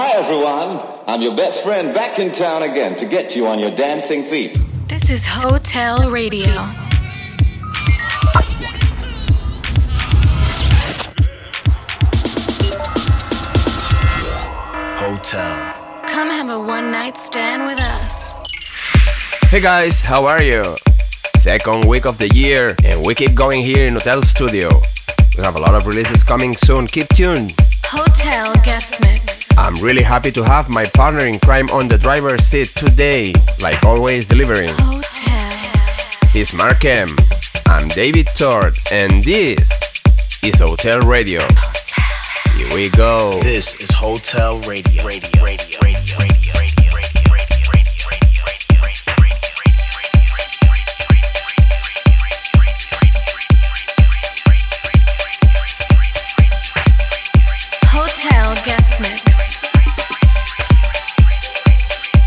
Hi, everyone. I'm your best friend back in town again to get you on your dancing feet. This is Hotel Radio. Hotel. Come have a one night stand with us. Hey guys, how are you? Second week of the year, and we keep going here in Hotel Studio. We have a lot of releases coming soon. Keep tuned. Hotel guest mix. I'm really happy to have my partner in crime on the driver's seat today, like always delivering. Hotel. He's Mark M. I'm David Tort, and this is Hotel Radio. Here we go. This is Hotel Radio. Radio. Radio. Radio. Radio. Radio. Hotel guest mix.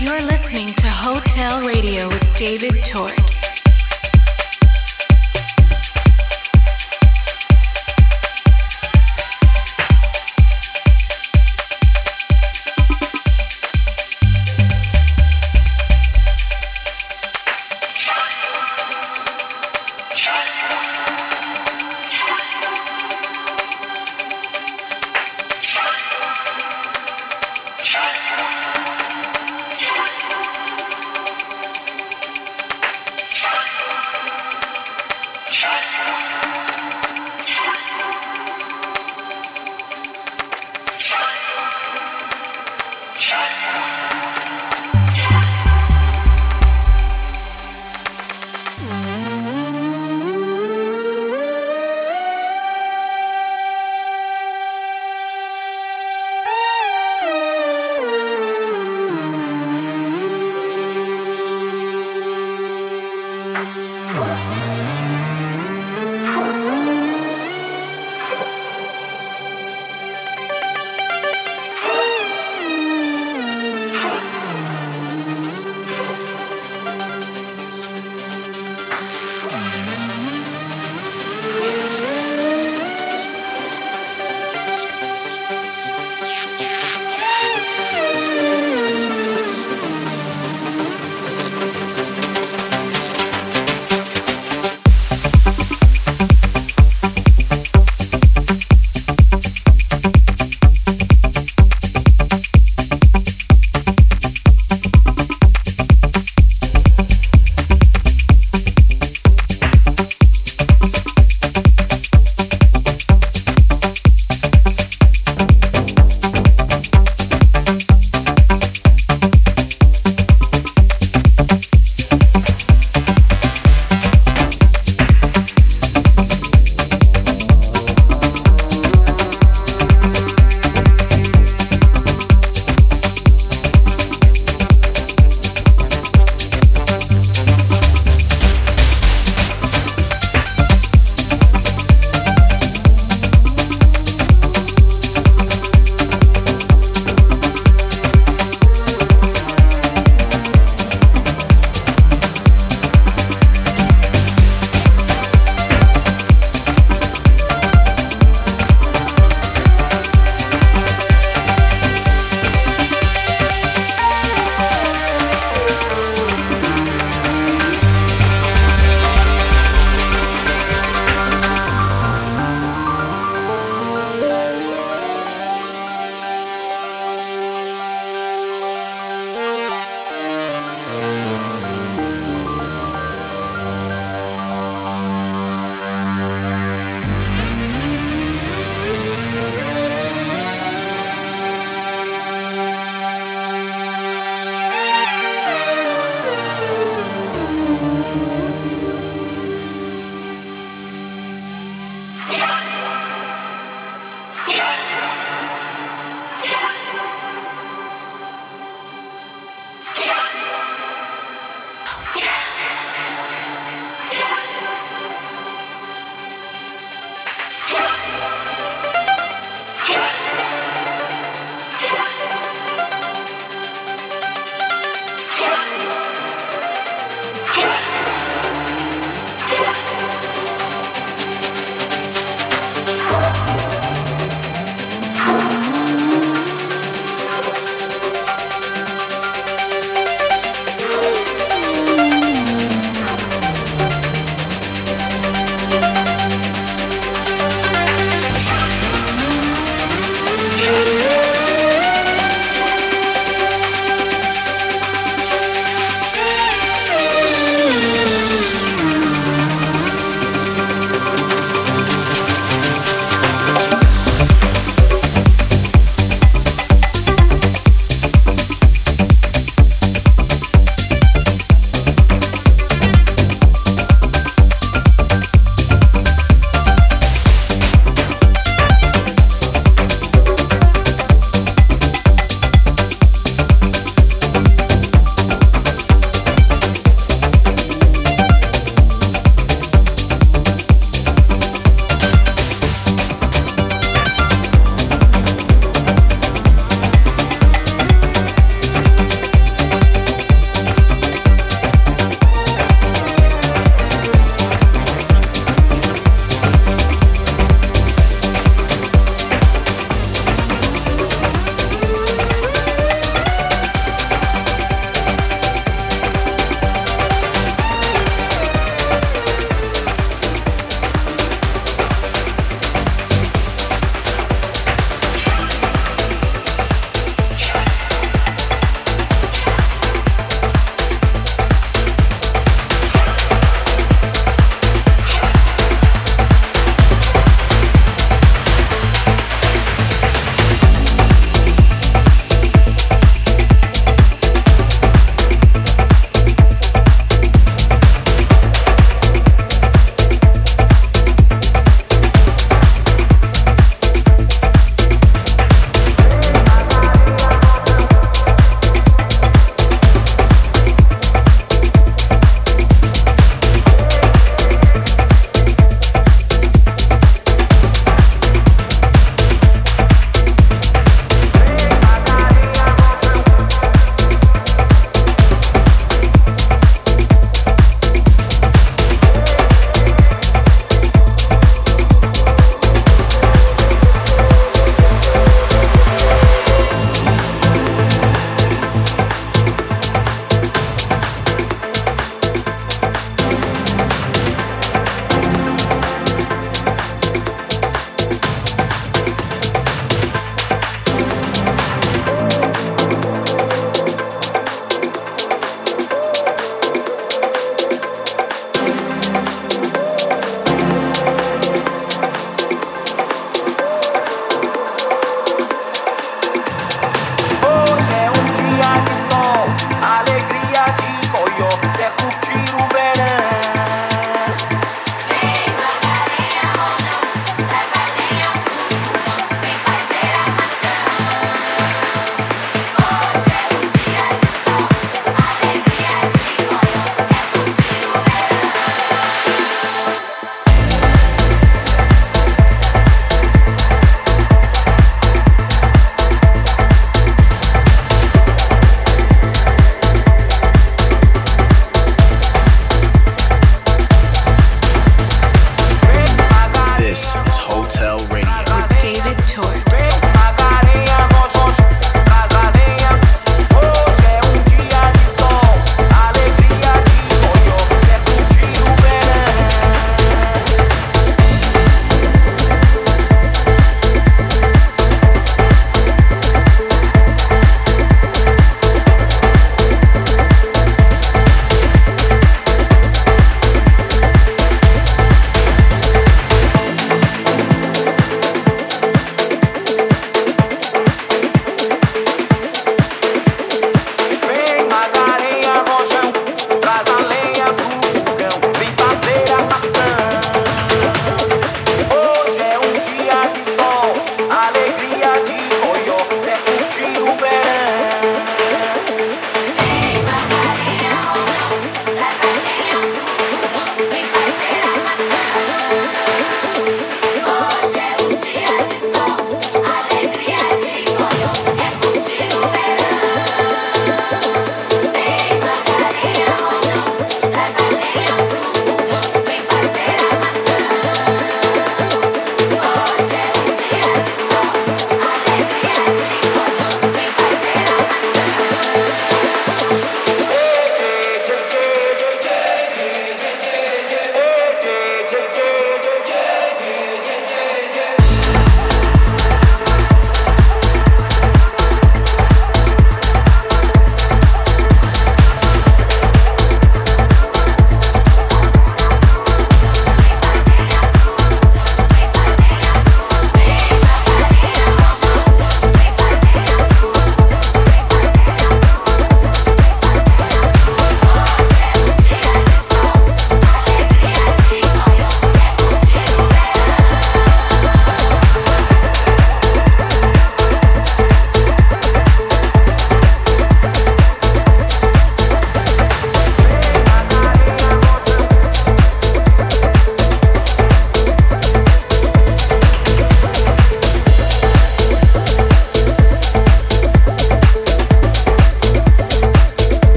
You're listening to Hotel Radio with David Tort.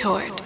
Retort.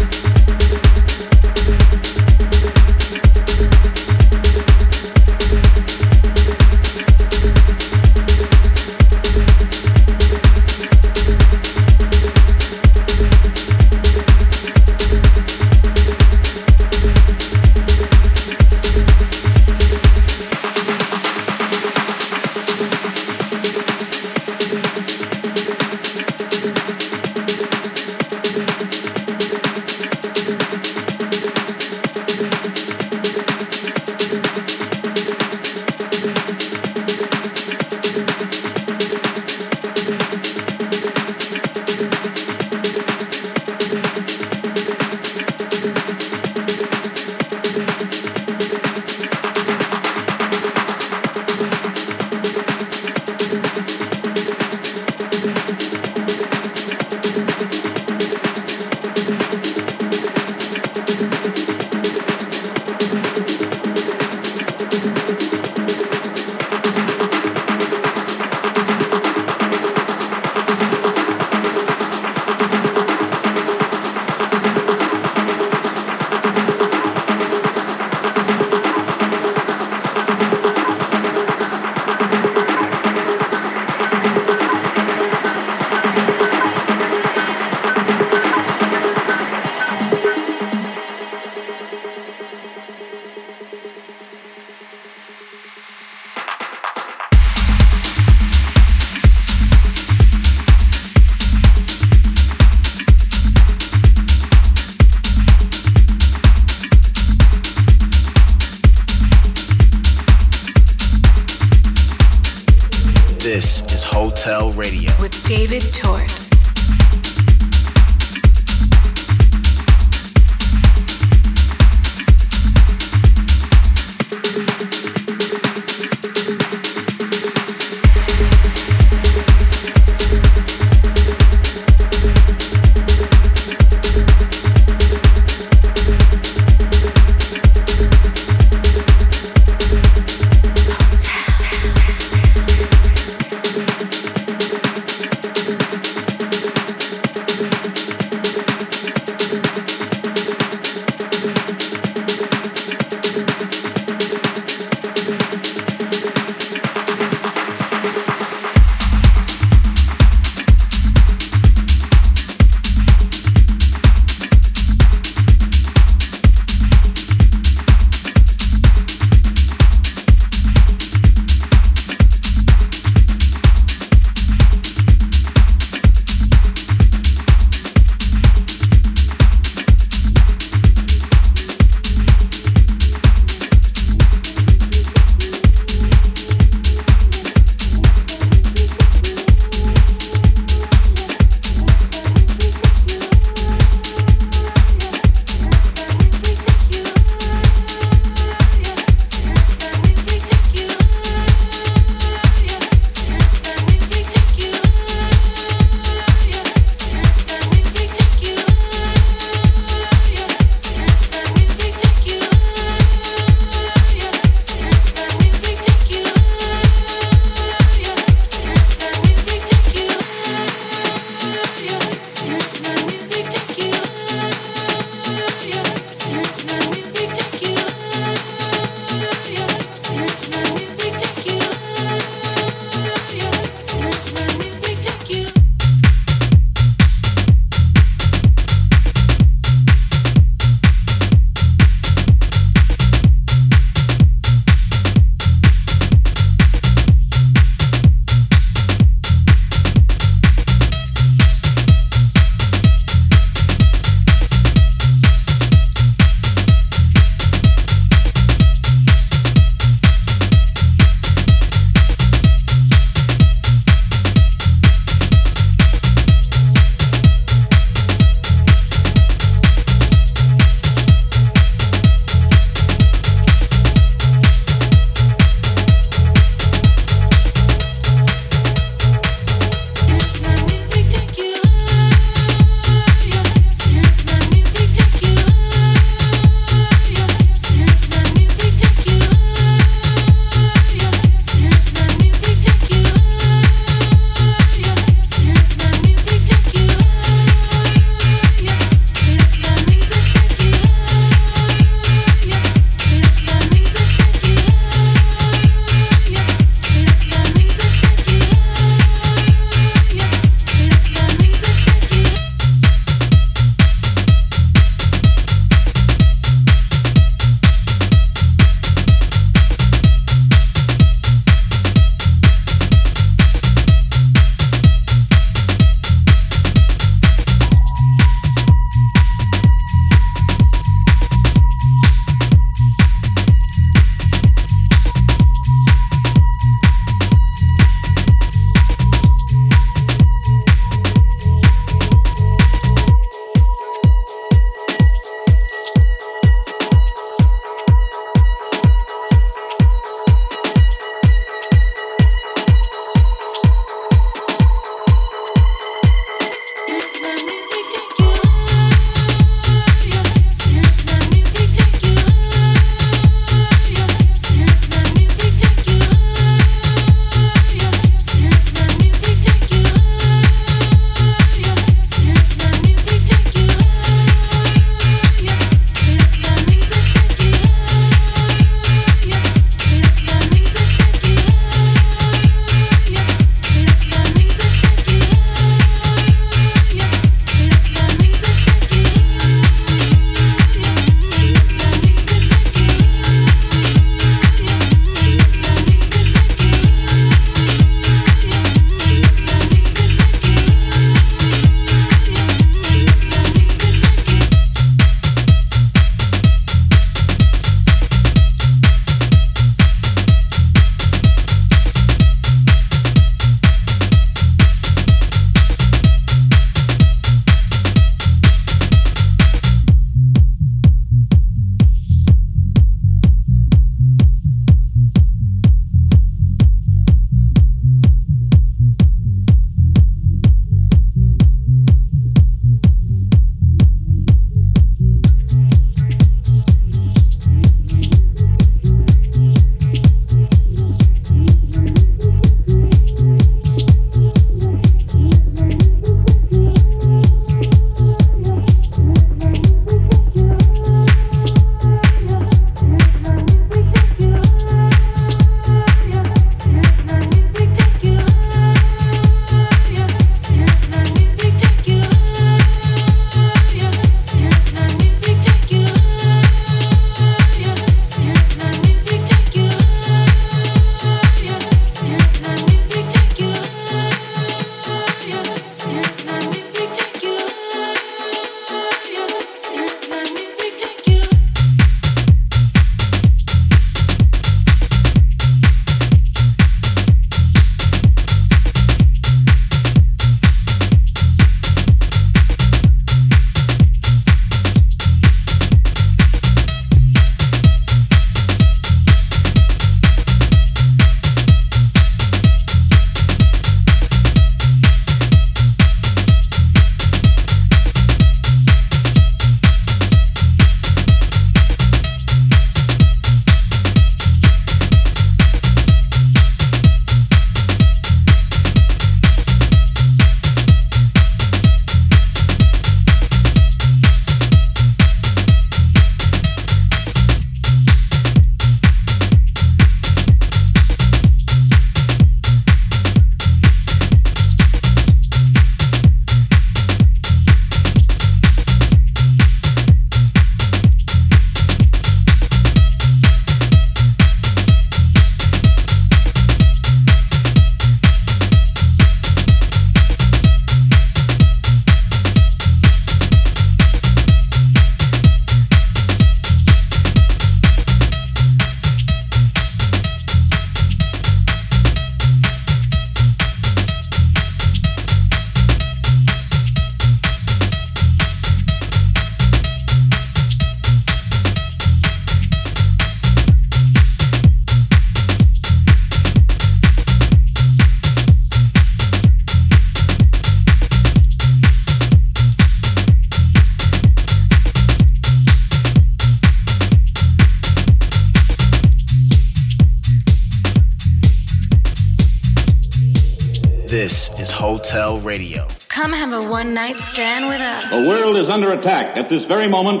Radio. Come have a one night stand with us. The world is under attack at this very moment.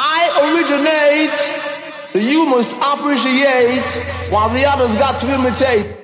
I originate, so you must appreciate while the others got to imitate.